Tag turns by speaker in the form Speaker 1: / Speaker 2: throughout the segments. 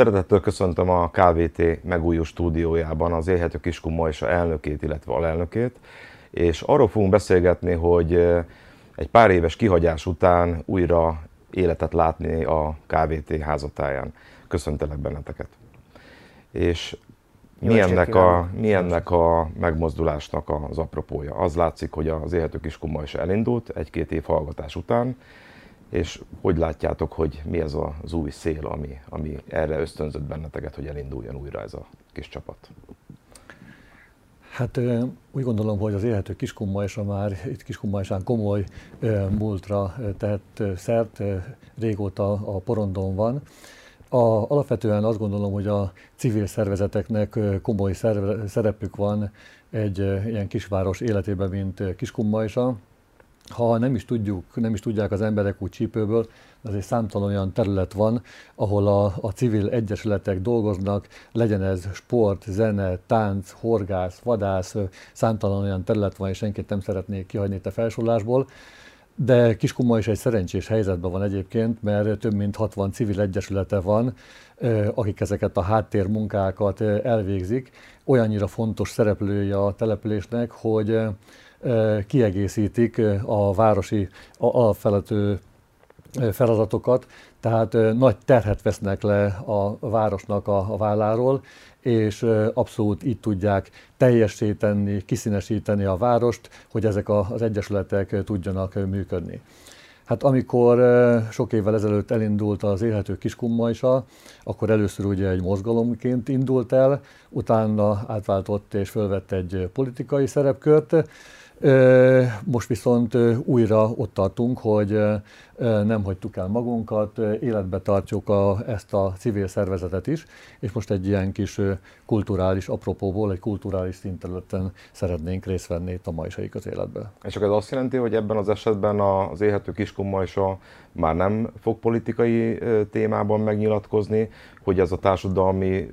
Speaker 1: Szeretettel köszöntöm a KVT megújuló stúdiójában az Élhető Kiskun Majsa elnökét, illetve alelnökét, és arról fogunk beszélgetni, hogy egy pár éves kihagyás után újra életet látni a KVT házatáján. Köszöntelek benneteket. És mi ennek, a, mi ennek a megmozdulásnak az apropója? Az látszik, hogy az Élhető Kiskun Majsa elindult egy-két év hallgatás után, és hogy látjátok, hogy mi ez az új szél, ami, ami erre ösztönzött benneteket, hogy elinduljon újra ez a kis csapat?
Speaker 2: Hát úgy gondolom, hogy az élhető Kiskunmajsa már itt Kiskunmajsán komoly múltra tett szert, régóta a porondon van. A, alapvetően azt gondolom, hogy a civil szervezeteknek komoly szerepük van egy ilyen kisváros életében, mint Kiskunmajsa ha nem is tudjuk, nem is tudják az emberek úgy csípőből, azért számtalan olyan terület van, ahol a, a civil egyesületek dolgoznak, legyen ez sport, zene, tánc, horgász, vadász, számtalan olyan terület van, és senkit nem szeretnék kihagyni itt a felsorolásból. De Kiskuma is egy szerencsés helyzetben van egyébként, mert több mint 60 civil egyesülete van, akik ezeket a háttérmunkákat elvégzik. Olyannyira fontos szereplője a településnek, hogy kiegészítik a városi alapfelető feladatokat, tehát nagy terhet vesznek le a városnak a, válláról, és abszolút így tudják teljesíteni, kiszínesíteni a várost, hogy ezek az egyesületek tudjanak működni. Hát amikor sok évvel ezelőtt elindult az Élhető Kiskunmajsa, akkor először ugye egy mozgalomként indult el, utána átváltott és fölvett egy politikai szerepkört, most viszont újra ott tartunk, hogy nem hagytuk el magunkat, életbe tartjuk a, ezt a civil szervezetet is, és most egy ilyen kis kulturális apropóból, egy kulturális szinterületen szeretnénk részt venni itt a majsai közéletbe.
Speaker 1: És akkor ez azt jelenti, hogy ebben az esetben az élhető kiskun majsa már nem fog politikai témában megnyilatkozni, hogy ez a társadalmi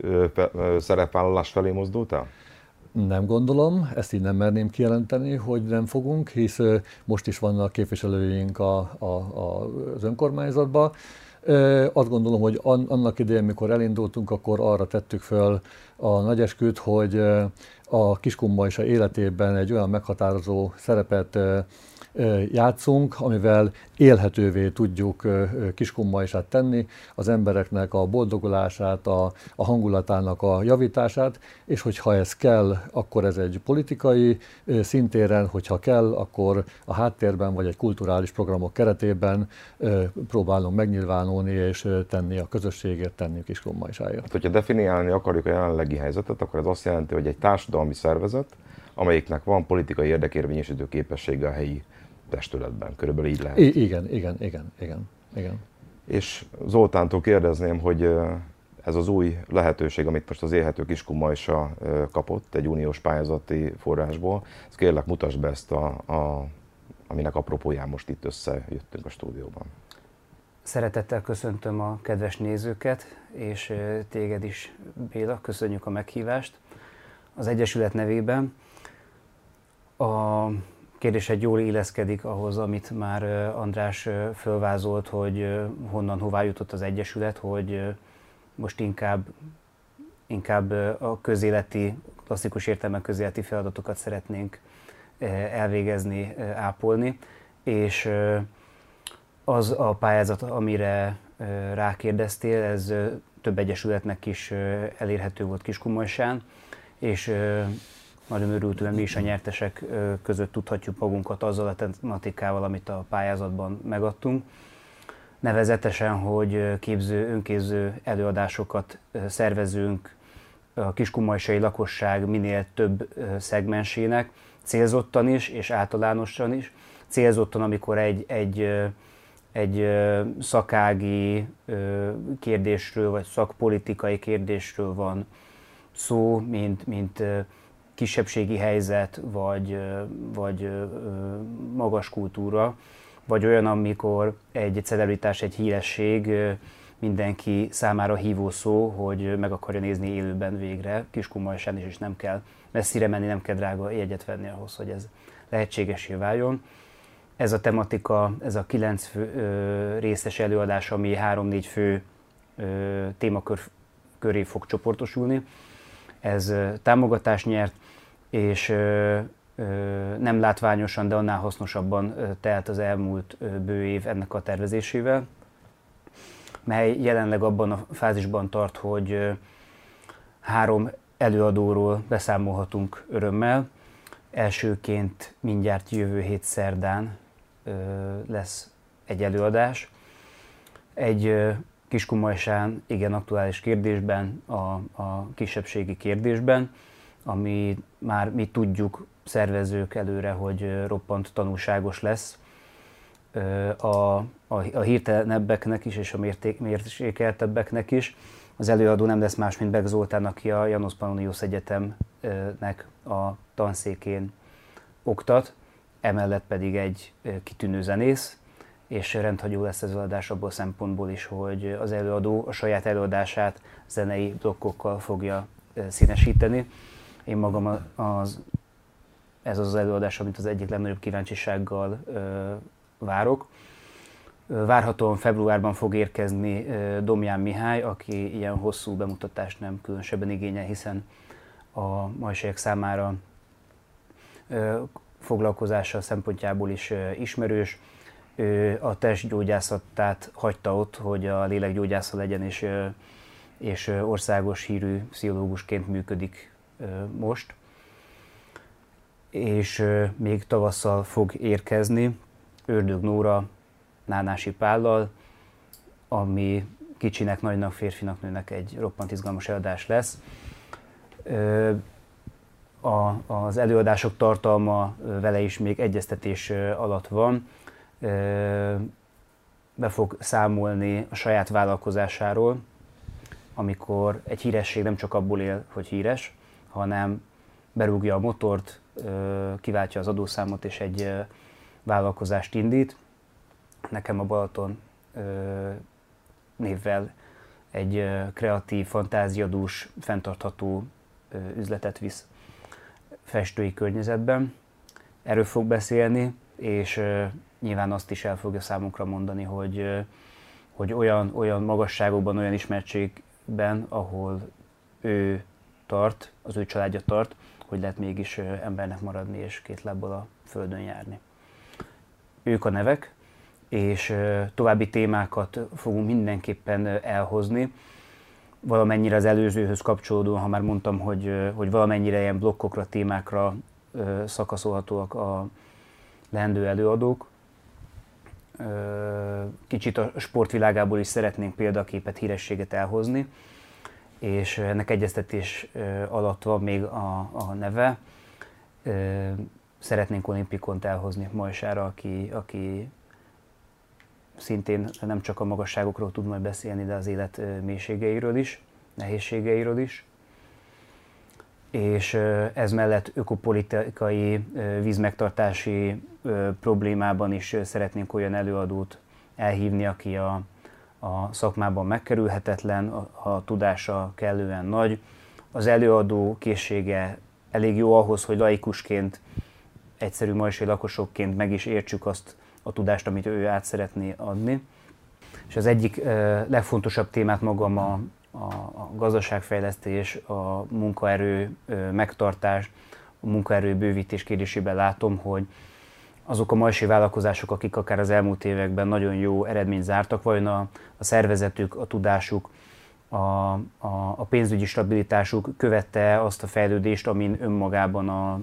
Speaker 1: szerepvállalás felé mozdult el?
Speaker 2: Nem gondolom, ezt így nem merném kijelenteni, hogy nem fogunk, hisz most is vannak képviselőink a, a, a, az önkormányzatban. Azt gondolom, hogy annak idején, mikor elindultunk, akkor arra tettük föl a nagyesküt, hogy a Kiskumbajsa életében egy olyan meghatározó szerepet játszunk, amivel élhetővé tudjuk Kiskunmajsát tenni, az embereknek a boldogulását, a, a hangulatának a javítását, és hogyha ez kell, akkor ez egy politikai szintéren, hogyha kell, akkor a háttérben vagy egy kulturális programok keretében próbálunk megnyilvánulni és tenni a közösségért, tenni a Kiskunmajsáért.
Speaker 1: Hát, hogyha definiálni akarjuk a jelenlegi helyzetet, akkor ez azt jelenti, hogy egy társadalmi szervezet, amelyiknek van politikai érdekérvényesítő képessége a helyi testületben. Körülbelül így lehet.
Speaker 2: I- igen, igen, igen, igen, igen.
Speaker 1: És Zoltántól kérdezném, hogy ez az új lehetőség, amit most az élhető Kiskumajsa kapott egy uniós pályázati forrásból, ezt kérlek mutasd be ezt, a, a, aminek apropóján most itt összejöttünk a stúdióban.
Speaker 3: Szeretettel köszöntöm a kedves nézőket, és téged is, Béla, köszönjük a meghívást. Az Egyesület nevében a kérdés egy jól illeszkedik ahhoz, amit már András fölvázolt, hogy honnan hová jutott az Egyesület, hogy most inkább, inkább a közéleti, klasszikus értelemben közéleti feladatokat szeretnénk elvégezni, ápolni, és az a pályázat, amire rákérdeztél, ez több egyesületnek is elérhető volt Kiskumolsán, és nagyon örültünk, mi is a nyertesek között tudhatjuk magunkat azzal a tematikával, amit a pályázatban megadtunk. Nevezetesen, hogy képző, önképző előadásokat szervezünk a kiskumajsai lakosság minél több szegmensének, célzottan is és általánosan is. Célzottan, amikor egy, egy, egy szakági kérdésről, vagy szakpolitikai kérdésről van szó, mint, mint kisebbségi helyzet, vagy, vagy magas kultúra, vagy olyan, amikor egy celebritás, egy híresség mindenki számára hívó szó, hogy meg akarja nézni élőben végre, Kiskunmajsán is, és nem kell messzire menni, nem kell drága jegyet venni ahhoz, hogy ez lehetségesé váljon. Ez a tematika, ez a kilenc fő, ö, részes előadás, ami három-négy fő ö, témakör köré fog csoportosulni. Ez támogatást nyert, és nem látványosan, de annál hasznosabban telt az elmúlt bő év ennek a tervezésével, mely jelenleg abban a fázisban tart, hogy három előadóról beszámolhatunk örömmel. Elsőként mindjárt jövő hét szerdán lesz egy előadás. Egy Kiskumajsán igen aktuális kérdésben, a, a kisebbségi kérdésben, ami már mi tudjuk szervezők előre, hogy roppant tanulságos lesz a, a, a hirtelenebbeknek is, és a mérték, mérsékeltebbeknek is. Az előadó nem lesz más, mint Beg Zoltán, aki a Janos Pannonius Egyetemnek a tanszékén oktat, emellett pedig egy kitűnő zenész, és rendhagyó lesz ez az adás abból szempontból is, hogy az előadó a saját előadását zenei blokkokkal fogja színesíteni. Én magam az, ez az előadás, amit az egyik legnagyobb kíváncsisággal ö, várok. Várhatóan februárban fog érkezni Domján Mihály, aki ilyen hosszú bemutatást nem különösebben igényel, hiszen a majsejek számára foglalkozása szempontjából is ismerős. Ő a testgyógyászatát hagyta ott, hogy a lélekgyógyásza legyen, és, és országos hírű pszichológusként működik most. És még tavasszal fog érkezni Ördög Nóra Nánási Pállal, ami kicsinek, nagynak, férfinak, nőnek egy roppant izgalmas előadás lesz. A, az előadások tartalma vele is még egyeztetés alatt van. Be fog számolni a saját vállalkozásáról, amikor egy híresség nem csak abból él, hogy híres, hanem berúgja a motort, kiváltja az adószámot és egy vállalkozást indít. Nekem a Balaton névvel egy kreatív, fantáziadús, fenntartható üzletet visz festői környezetben. Erről fog beszélni, és nyilván azt is el fogja számunkra mondani, hogy, hogy olyan, olyan magasságokban, olyan ismertségben, ahol ő tart, az ő családja tart, hogy lehet mégis embernek maradni és két lábbal a földön járni. Ők a nevek, és további témákat fogunk mindenképpen elhozni, valamennyire az előzőhöz kapcsolódóan, ha már mondtam, hogy, hogy valamennyire ilyen blokkokra, témákra szakaszolhatóak a leendő előadók. Kicsit a sportvilágából is szeretnénk példaképet, hírességet elhozni, és ennek egyeztetés alatt van még a, a neve. Szeretnénk olimpikont elhozni Majsára, aki, aki szintén nem csak a magasságokról tud majd beszélni, de az élet mélységeiről is, nehézségeiről is. És ez mellett ökopolitikai, vízmegtartási problémában is szeretnénk olyan előadót elhívni, aki a, a szakmában megkerülhetetlen, a, a tudása kellően nagy. Az előadó készsége elég jó ahhoz, hogy laikusként, egyszerű majsai lakosokként meg is értsük azt, a tudást, amit ő át szeretné adni. És az egyik legfontosabb témát magam a, a, a gazdaságfejlesztés, a munkaerő megtartás, a munkaerő bővítés kérdésében látom, hogy azok a majsi vállalkozások, akik akár az elmúlt években nagyon jó eredményt zártak, vajon a, a szervezetük, a tudásuk, a, a, a pénzügyi stabilitásuk követte azt a fejlődést, amin önmagában a,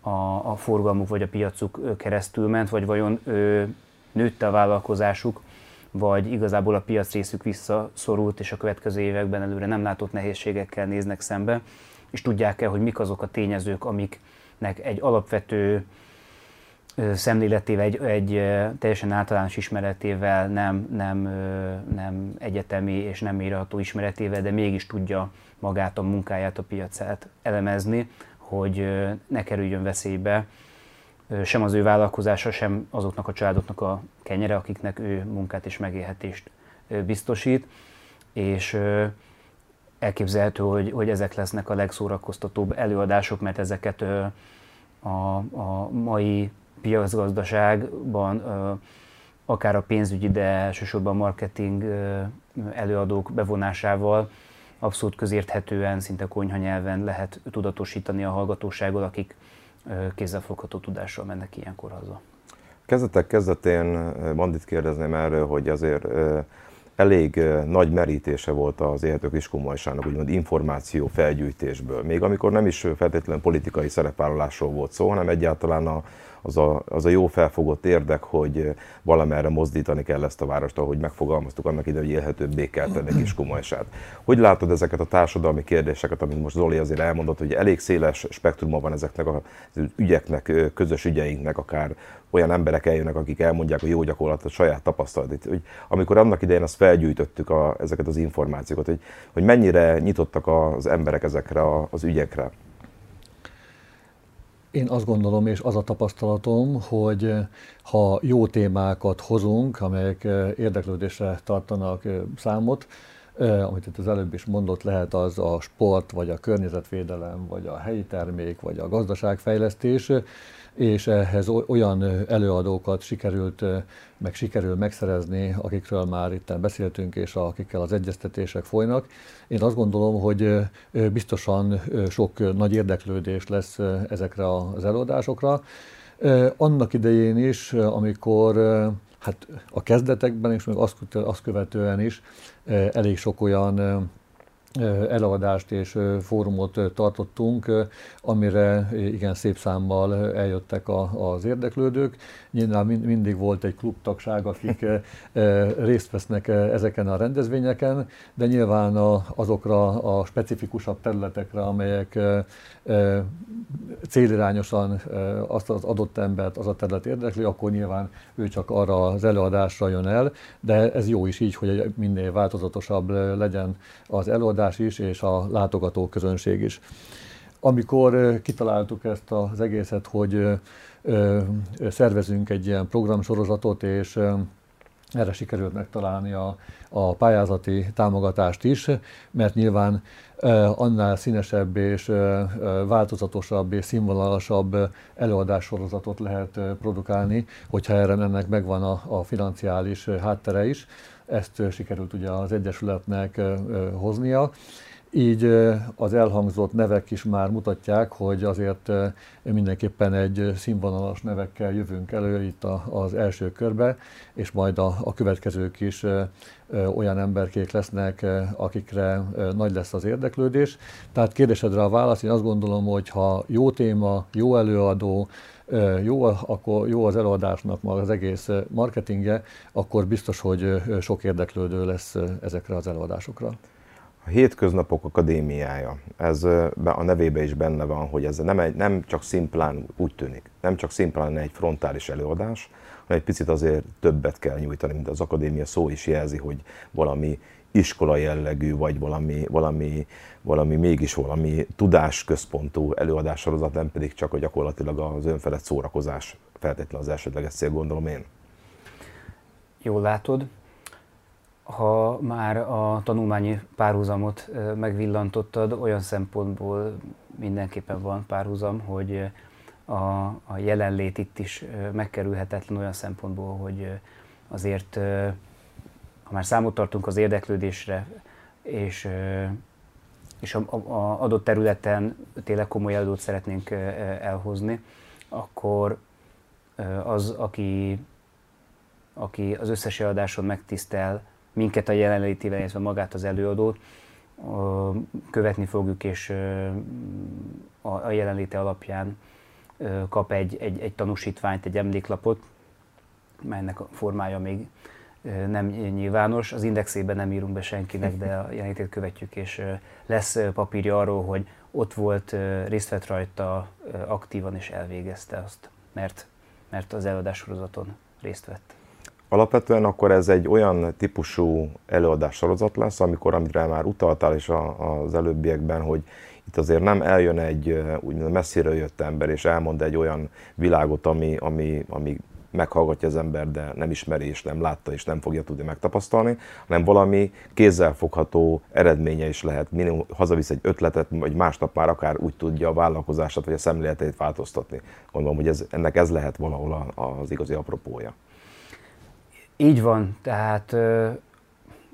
Speaker 3: a, a forgalmuk vagy a piacuk keresztül ment, vagy vajon ő, nőtte a vállalkozásuk, vagy igazából a piac részük visszaszorult, és a következő években előre nem látott nehézségekkel néznek szembe, és tudják-e, hogy mik azok a tényezők, amiknek egy alapvető szemléletével, egy, egy teljesen általános ismeretével, nem, nem, nem egyetemi és nem írható ismeretével, de mégis tudja magát a munkáját, a piacát elemezni, hogy ne kerüljön veszélybe sem az ő vállalkozása, sem azoknak a családoknak a kenyere, akiknek ő munkát és megélhetést biztosít, és elképzelhető, hogy, hogy ezek lesznek a legszórakoztatóbb előadások, mert ezeket a, a mai piacgazdaságban akár a pénzügyi, de elsősorban marketing előadók bevonásával abszolút közérthetően, szinte konyha nyelven lehet tudatosítani a hallgatóságot, akik kézzelfogható tudással mennek ilyenkor haza.
Speaker 1: Kezdetek kezdetén Bandit kérdezném erről, hogy azért elég nagy merítése volt az Élhetők Iskolmajsának, úgymond információ felgyűjtésből. Még amikor nem is feltétlenül politikai szerepvállalásról volt szó, hanem egyáltalán a, az a, az a jó felfogott érdek, hogy valamerre mozdítani kell ezt a várost, ahogy megfogalmaztuk annak ide, hogy élhetőbbé kell tenni Kiskunmajsát. Hogy látod ezeket a társadalmi kérdéseket, amit most Zoli azért elmondott, hogy elég széles spektruma van ezeknek az ügyeknek, közös ügyeinknek, akár olyan emberek eljönnek, akik elmondják a jó gyakorlatot, a saját tapasztalatot. Hogy amikor annak idején azt felgyűjtöttük a, ezeket az információkat, hogy, hogy mennyire nyitottak az emberek ezekre az ügyekre.
Speaker 2: Én azt gondolom, és az a tapasztalatom, hogy ha jó témákat hozunk, amelyek érdeklődésre tartanak számot, amit itt az előbb is mondott, lehet az a sport, vagy a környezetvédelem, vagy a helyi termék, vagy a gazdaságfejlesztés, és ehhez olyan előadókat sikerült, meg sikerül megszerezni, akikről már itt beszéltünk, és akikkel az egyeztetések folynak. Én azt gondolom, hogy biztosan sok nagy érdeklődés lesz ezekre az előadásokra. Annak idején is, amikor hát a kezdetekben és még azt követően is elég sok olyan előadást és fórumot tartottunk, amire igen szép számmal eljöttek az érdeklődők. Nyilván mindig volt egy klubtagság, akik részt vesznek ezeken a rendezvényeken, de nyilván azokra a specifikusabb területekre, amelyek célirányosan azt az adott embert az a terület érdekli, akkor nyilván ő csak arra az előadásra jön el, de ez jó is így, hogy minél változatosabb legyen az előadás is, és a látogató közönség is. Amikor kitaláltuk ezt az egészet, hogy szervezünk egy ilyen programsorozatot, és erre sikerült megtalálni a, a pályázati támogatást is, mert nyilván annál színesebb és változatosabb és színvonalasabb előadássorozatot lehet produkálni, hogyha erre ennek megvan a, a financiális háttere is. Ezt sikerült ugye az Egyesületnek hoznia. Így az elhangzott nevek is már mutatják, hogy azért mindenképpen egy színvonalas nevekkel jövünk elő itt az első körbe, és majd a, a következők is olyan emberkék lesznek, akikre nagy lesz az érdeklődés. Tehát kérdésedre a válasz, én azt gondolom, hogy ha jó téma, jó előadó, jó, akkor jó az előadásnak maga az egész marketingje, akkor biztos, hogy sok érdeklődő lesz ezekre az előadásokra.
Speaker 1: A Hétköznapok Akadémiája, ez a nevébe is benne van, hogy ez nem, egy, nem csak szimplán úgy tűnik, nem csak szimplán egy frontális előadás, hanem egy picit azért többet kell nyújtani, mint az akadémia szó is jelzi, hogy valami iskola jellegű, vagy valami, valami, valami mégis valami tudásközpontú előadássorozat, nem pedig csak a gyakorlatilag az önfelett szórakozás feltétlenül az elsődleges cél, gondolom én.
Speaker 3: Jól látod, ha már a tanulmányi párhuzamot megvillantottad, olyan szempontból mindenképpen van párhuzam, hogy a, a jelenlét itt is megkerülhetetlen olyan szempontból, hogy azért, ha már számot tartunk az érdeklődésre, és, és a, a adott területen tényleg komoly előadót szeretnénk elhozni, akkor az, aki, aki az összes eladáson megtisztel, minket a jelenlétével, illetve magát az előadót követni fogjuk, és a jelenléte alapján kap egy, egy, egy tanúsítványt, egy emléklapot, melynek a formája még nem nyilvános. Az indexében nem írunk be senkinek, de a jelenlétét követjük, és lesz papírja arról, hogy ott volt, részt vett rajta aktívan és elvégezte azt, mert, mert az előadássorozaton részt vett.
Speaker 1: Alapvetően akkor ez egy olyan típusú előadás sorozat lesz, amikor, amire már utaltál is az előbbiekben, hogy itt azért nem eljön egy úgymond messzire jött ember, és elmond egy olyan világot, ami, ami, ami meghallgatja az ember, de nem ismeri, és nem látta, és nem fogja tudni megtapasztalni, hanem valami kézzelfogható eredménye is lehet. Minimum hazavisz egy ötletet, vagy másnap már akár úgy tudja a vállalkozását, vagy a szemléletét változtatni. Gondolom, hogy ez, ennek ez lehet valahol az igazi apropója.
Speaker 3: Így van, tehát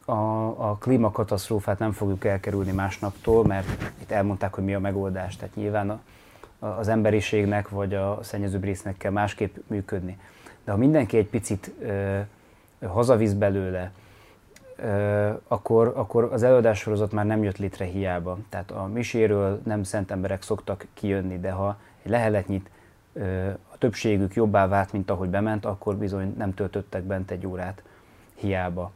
Speaker 3: a, a klímakatasztrófát nem fogjuk elkerülni másnaptól, mert itt elmondták, hogy mi a megoldás. Tehát nyilván a, az emberiségnek vagy a szennyezőbb résznek kell másképp működni. De ha mindenki egy picit ö, hazavisz belőle, ö, akkor, akkor az előadássorozat már nem jött létre hiába. Tehát a miséről nem szent emberek szoktak kijönni, de ha egy leheletnyit a többségük jobbá vált, mint ahogy bement, akkor bizony nem töltöttek bent egy órát hiába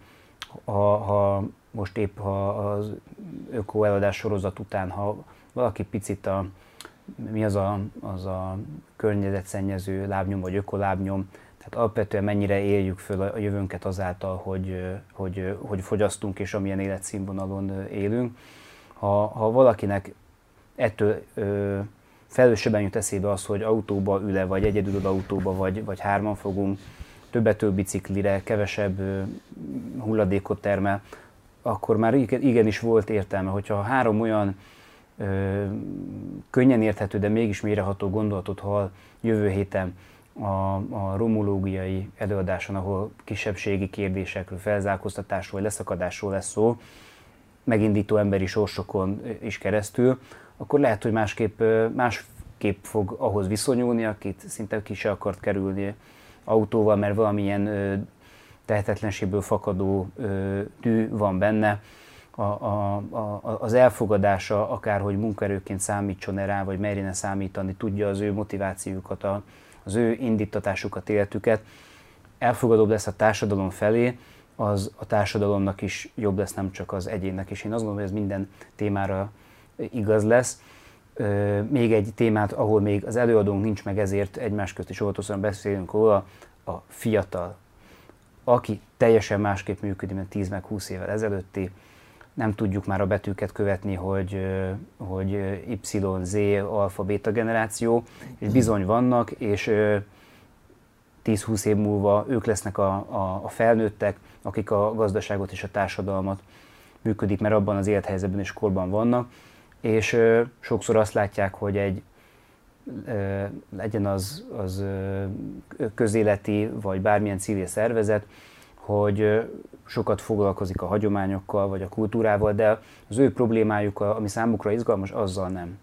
Speaker 3: ha, ha most épp ha az öko eladás sorozat után, ha valaki picit a, mi az a, az a környezetszennyező lábnyom vagy ökolábnyom, tehát alapvetően mennyire éljük föl a jövőnket azáltal, hogy, hogy, hogy fogyasztunk és amilyen életszínvonalon élünk. Ha, ha valakinek ettől felelősebben jut eszébe az, hogy autóba ül-e, vagy egyedül autóba, vagy, vagy hárman fogunk, többet biciklire, kevesebb hulladékot termel, akkor már igenis volt értelme, hogyha három olyan ö, könnyen érthető, de mégis mélyreható gondolatot hall jövő héten a, a romológiai előadáson, ahol kisebbségi kérdésekről, felzárkóztatásról, leszakadásról lesz szó, megindító emberi sorsokon is keresztül, akkor lehet, hogy másképp, másképp fog ahhoz viszonyulni, akit szinte ki se akart kerülni autóval, mert valamilyen tehetetlenségből fakadó tű van benne, a, a, a, az elfogadása, akár hogy munkaerőként számítson-e rá, vagy merjen számítani, tudja az ő motivációkat, a, az ő indítatásukat, életüket, elfogadóbb lesz a társadalom felé, az a társadalomnak is jobb lesz, nem csak az egyénnek. És én azt gondolom, hogy ez minden témára igaz lesz. Még egy témát, ahol még az előadónk nincs meg, ezért egymás közt is óvatosan beszélünk róla, a fiatal aki teljesen másképp működik, mint 10 meg 20 évvel ezelőtti, nem tudjuk már a betűket követni, hogy, hogy Y, Z, alfa, beta generáció, és bizony vannak, és 10-20 év múlva ők lesznek a, a, a felnőttek, akik a gazdaságot és a társadalmat működik, mert abban az élethelyzetben és korban vannak, és sokszor azt látják, hogy egy legyen az, az közéleti vagy bármilyen civil szervezet, hogy sokat foglalkozik a hagyományokkal vagy a kultúrával, de az ő problémájuk, ami számukra izgalmas, azzal nem.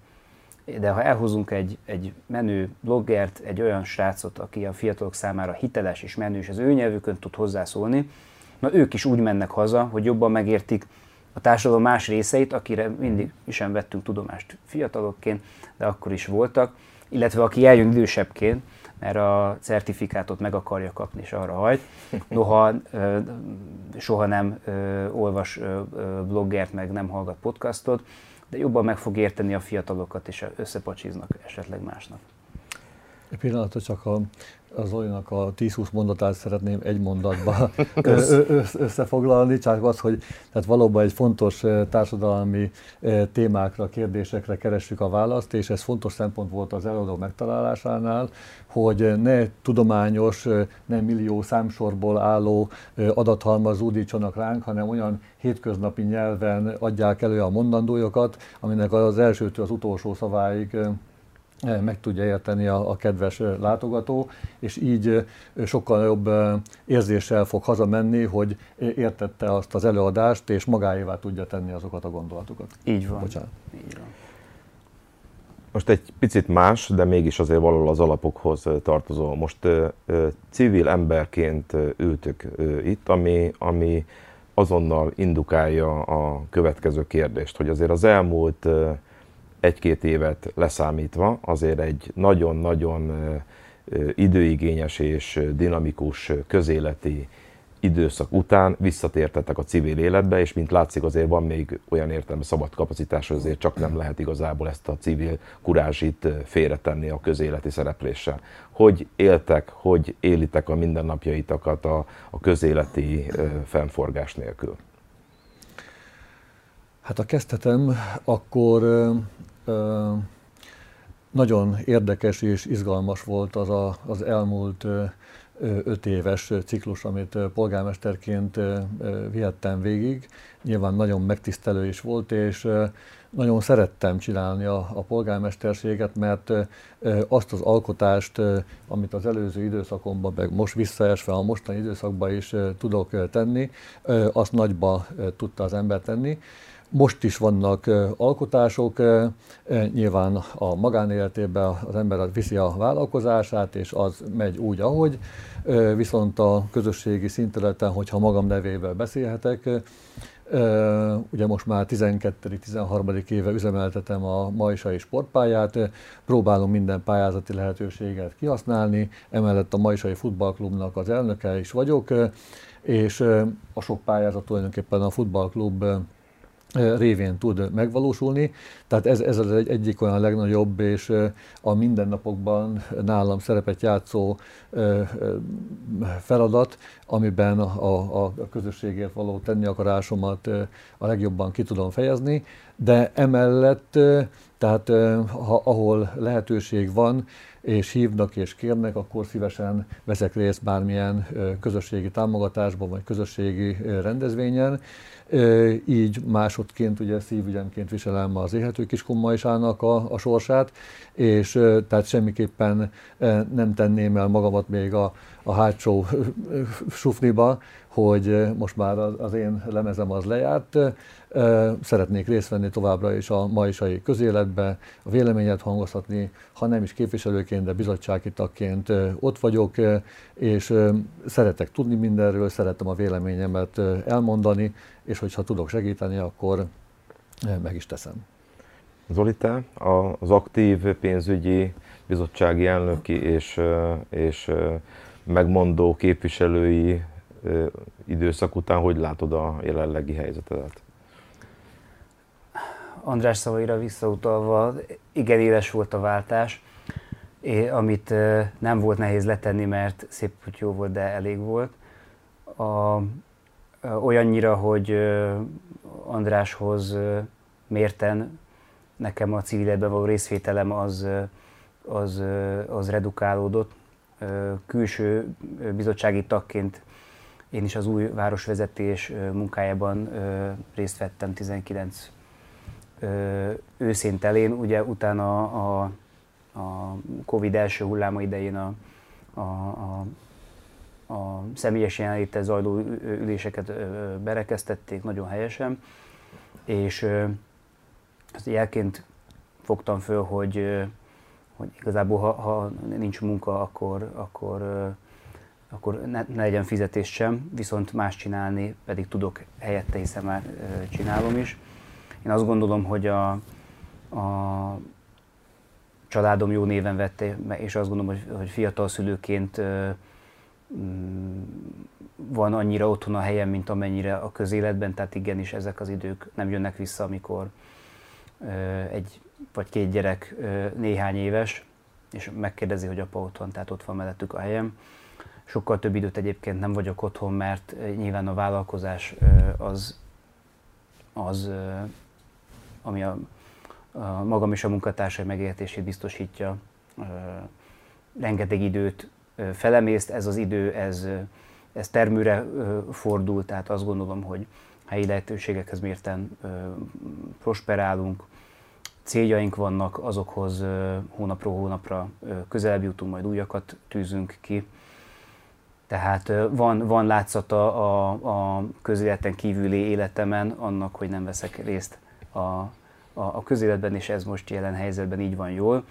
Speaker 3: De ha elhozunk egy, egy menő bloggert, egy olyan srácot, aki a fiatalok számára hiteles és menő, és az ő nyelvükön tud hozzászólni, na ők is úgy mennek haza, hogy jobban megértik a társadalom más részeit, akire mindig sem vettünk tudomást fiatalokként, de akkor is voltak, illetve aki eljön idősebbként, mert a certifikátot meg akarja kapni, és arra hajt. Noha soha nem olvas bloggert, meg nem hallgat podcastot, de jobban meg fog érteni a fiatalokat, és összepacsiznak esetleg másnak.
Speaker 2: Egy pillanatot csak a az Zolinak a 10-20 mondatát szeretném egy mondatba összefoglalni, csak az, hogy tehát valóban egy fontos társadalmi témákra, kérdésekre keressük a választ, és ez fontos szempont volt az előadó megtalálásánál, hogy ne tudományos, nem millió számsorból álló adathalmaz zúdítsanak ránk, hanem olyan hétköznapi nyelven adják elő a mondandójokat, aminek az elsőtől az utolsó szaváig meg tudja érteni a, a kedves látogató, és így sokkal jobb érzéssel fog hazamenni, hogy értette azt az előadást, és magáévá tudja tenni azokat a gondolatokat.
Speaker 3: Így van. Bocsánat. Így van.
Speaker 1: Most egy picit más, de mégis azért valahol az alapokhoz tartozó. Most ö, ö, civil emberként ültök ö, itt, ami, ami azonnal indukálja a következő kérdést, hogy azért az elmúlt egy-két évet leszámítva azért egy nagyon-nagyon időigényes és dinamikus közéleti időszak után visszatértetek a civil életbe, és mint látszik azért van még olyan értelme szabad kapacitás, hogy azért csak nem lehet igazából ezt a civil kurázsit félretenni a közéleti szerepléssel. Hogy éltek, hogy élitek a mindennapjaitokat a, a közéleti fennforgás nélkül?
Speaker 2: Hát a kezdetem akkor nagyon érdekes és izgalmas volt az a, az elmúlt öt éves ciklus, amit polgármesterként vihettem végig. Nyilván nagyon megtisztelő is volt, és nagyon szerettem csinálni a, a polgármesterséget, mert azt az alkotást, amit az előző időszakomban, meg most visszaesve a mostani időszakban is tudok tenni, azt nagyba tudta az ember tenni. Most is vannak alkotások, nyilván a magánéletében az ember viszi a vállalkozását, és az megy úgy, ahogy, viszont a közösségi szinterületen, hogyha magam nevével beszélhetek, Ugye most már 12.-13. éve üzemeltetem a Majsai sportpályát, próbálom minden pályázati lehetőséget kihasználni, emellett a Majsai Futballklubnak az elnöke is vagyok, és a sok pályázat tulajdonképpen a futballklub révén tud megvalósulni. Tehát ez, ez az egy, egyik olyan legnagyobb és a mindennapokban nálam szerepet játszó feladat, amiben a, a, a közösségért való tenni akarásomat a legjobban ki tudom fejezni, de emellett, tehát ha, ahol lehetőség van, és hívnak és kérnek, akkor szívesen veszek részt bármilyen közösségi támogatásban vagy közösségi rendezvényen. Így másodként ugye szívügyemként viselem az éhető kiskummajsának a, a sorsát, és tehát semmiképpen nem tenném el magamat még a, a hátsó sufniba, hogy most már az én lemezem az lejárt. Szeretnék részt venni továbbra is a maisai közéletbe, a véleményet hangozhatni, ha nem is képviselőként, de bizottsági tagként ott vagyok, és szeretek tudni mindenről, szeretem a véleményemet elmondani, és hogyha tudok segíteni, akkor meg is teszem.
Speaker 1: Zoli, te az aktív pénzügyi bizottsági elnöki és, és megmondó képviselői időszak után hogy látod a jelenlegi helyzetet?
Speaker 3: András szavaira visszautalva, igen éles volt a váltás, amit nem volt nehéz letenni, mert szép hogy jó volt, de elég volt. A, olyannyira, hogy Andráshoz mérten nekem a civil való részvételem az, az, az redukálódott. Külső bizottsági tagként én is az új városvezetés munkájában részt vettem 19 őszén telén, ugye utána a, a Covid első hulláma idején a, a, a, a személyes jelenléte zajló üléseket berekeztették nagyon helyesen, és azt jelként fogtam föl, hogy, hogy igazából ha, ha nincs munka, akkor, akkor, akkor ne, ne legyen fizetés sem, viszont más csinálni pedig tudok helyette, hiszen már csinálom is. Én azt gondolom, hogy a, a családom jó néven vette, és azt gondolom, hogy, hogy fiatal szülőként mm, van annyira otthon a helyem, mint amennyire a közéletben, tehát igenis ezek az idők nem jönnek vissza, amikor egy vagy két gyerek néhány éves, és megkérdezi, hogy apa otthon, tehát ott van mellettük a helyem. Sokkal több időt egyébként nem vagyok otthon, mert nyilván a vállalkozás az, az ami a, a magam és a munkatársai megértését biztosítja, rengeteg időt felemészt, ez az idő, ez, ez termőre fordul, tehát azt gondolom, hogy helyi lehetőségekhez mérten prosperálunk, céljaink vannak, azokhoz hónapról hónapra közelebb jutunk, majd újakat tűzünk ki. Tehát van, van látszata a, a közéleten kívüli életemen annak, hogy nem veszek részt a, a, a közéletben, és ez most jelen helyzetben így van jól.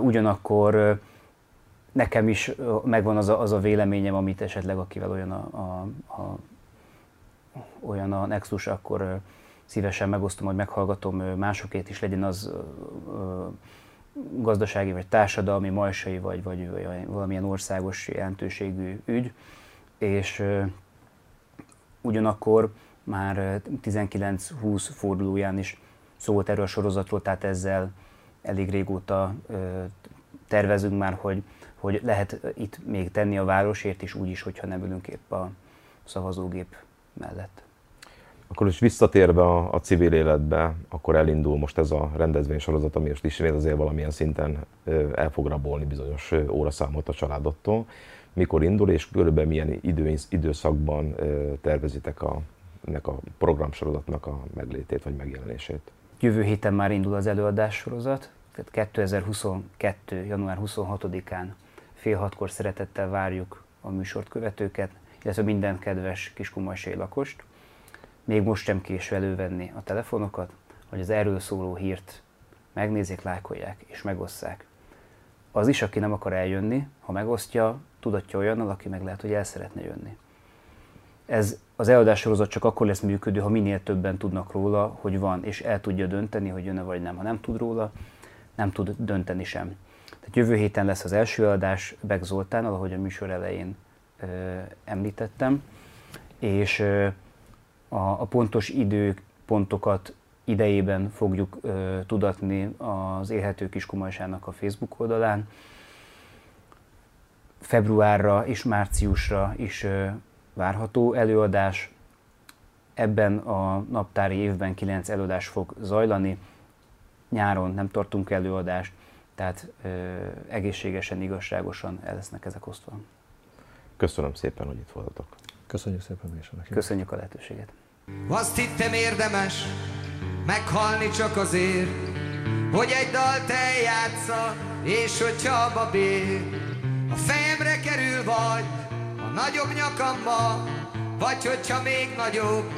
Speaker 3: Ugyanakkor nekem is megvan az a, az a véleményem, amit esetleg akivel olyan a, a, a, olyan a Nexus, akkor szívesen megosztom, hogy meghallgatom másokét is, legyen az gazdasági vagy társadalmi, majsai vagy, vagy valamilyen országos jelentőségű ügy, és ugyanakkor már 19-20 fordulóján is szó volt erről a sorozatról, tehát ezzel elég régóta tervezünk már, hogy, hogy lehet itt még tenni a városért is úgy is, hogyha nem ülünk épp a szavazógép mellett.
Speaker 1: Akkor is visszatérve a, a civil életbe, akkor elindul most ez a rendezvénysorozat, ami most ismét azért valamilyen szinten el fog rabolni bizonyos óraszámot a családottól. mikor indul, és körülbelül milyen idő, időszakban tervezitek a, ennek a programsorozatnak a meglétét vagy megjelenését.
Speaker 3: Jövő héten már indul az előadás sorozat, tehát 2022. január 26-án fél hatkor szeretettel várjuk a műsort követőket, illetve minden kedves kiskumajsai lakost. Még most sem késő elővenni a telefonokat, hogy az erről szóló hírt megnézik, lájkolják és megosszák. Az is, aki nem akar eljönni, ha megosztja, tudatja olyannal, aki meg lehet, hogy el szeretne jönni. Ez az eladás sorozat csak akkor lesz működő, ha minél többen tudnak róla, hogy van, és el tudja dönteni, hogy jön-e vagy nem. Ha nem tud róla, nem tud dönteni sem. Tehát jövő héten lesz az első eladás Beg Zoltán, ahogy a műsor elején ö, említettem, és ö, a, a pontos időpontokat idejében fogjuk ö, tudatni az Élhető Kiskumajsának a Facebook oldalán. Februárra és márciusra is ö, várható előadás. Ebben a naptári évben 9 előadás fog zajlani. Nyáron nem tartunk előadást, tehát ö, egészségesen, igazságosan el lesznek ezek osztva.
Speaker 1: Köszönöm szépen, hogy itt voltatok.
Speaker 2: Köszönjük szépen mi is
Speaker 3: Köszönjük a lehetőséget.
Speaker 4: Azt hittem érdemes meghalni csak azért, hogy egy dalt eljátsza, és hogyha abba bér, a fejemre kerül vagy, a nagyobb nyakamba, vagy hogyha még nagyobb,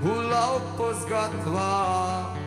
Speaker 4: hulla oppozgatva.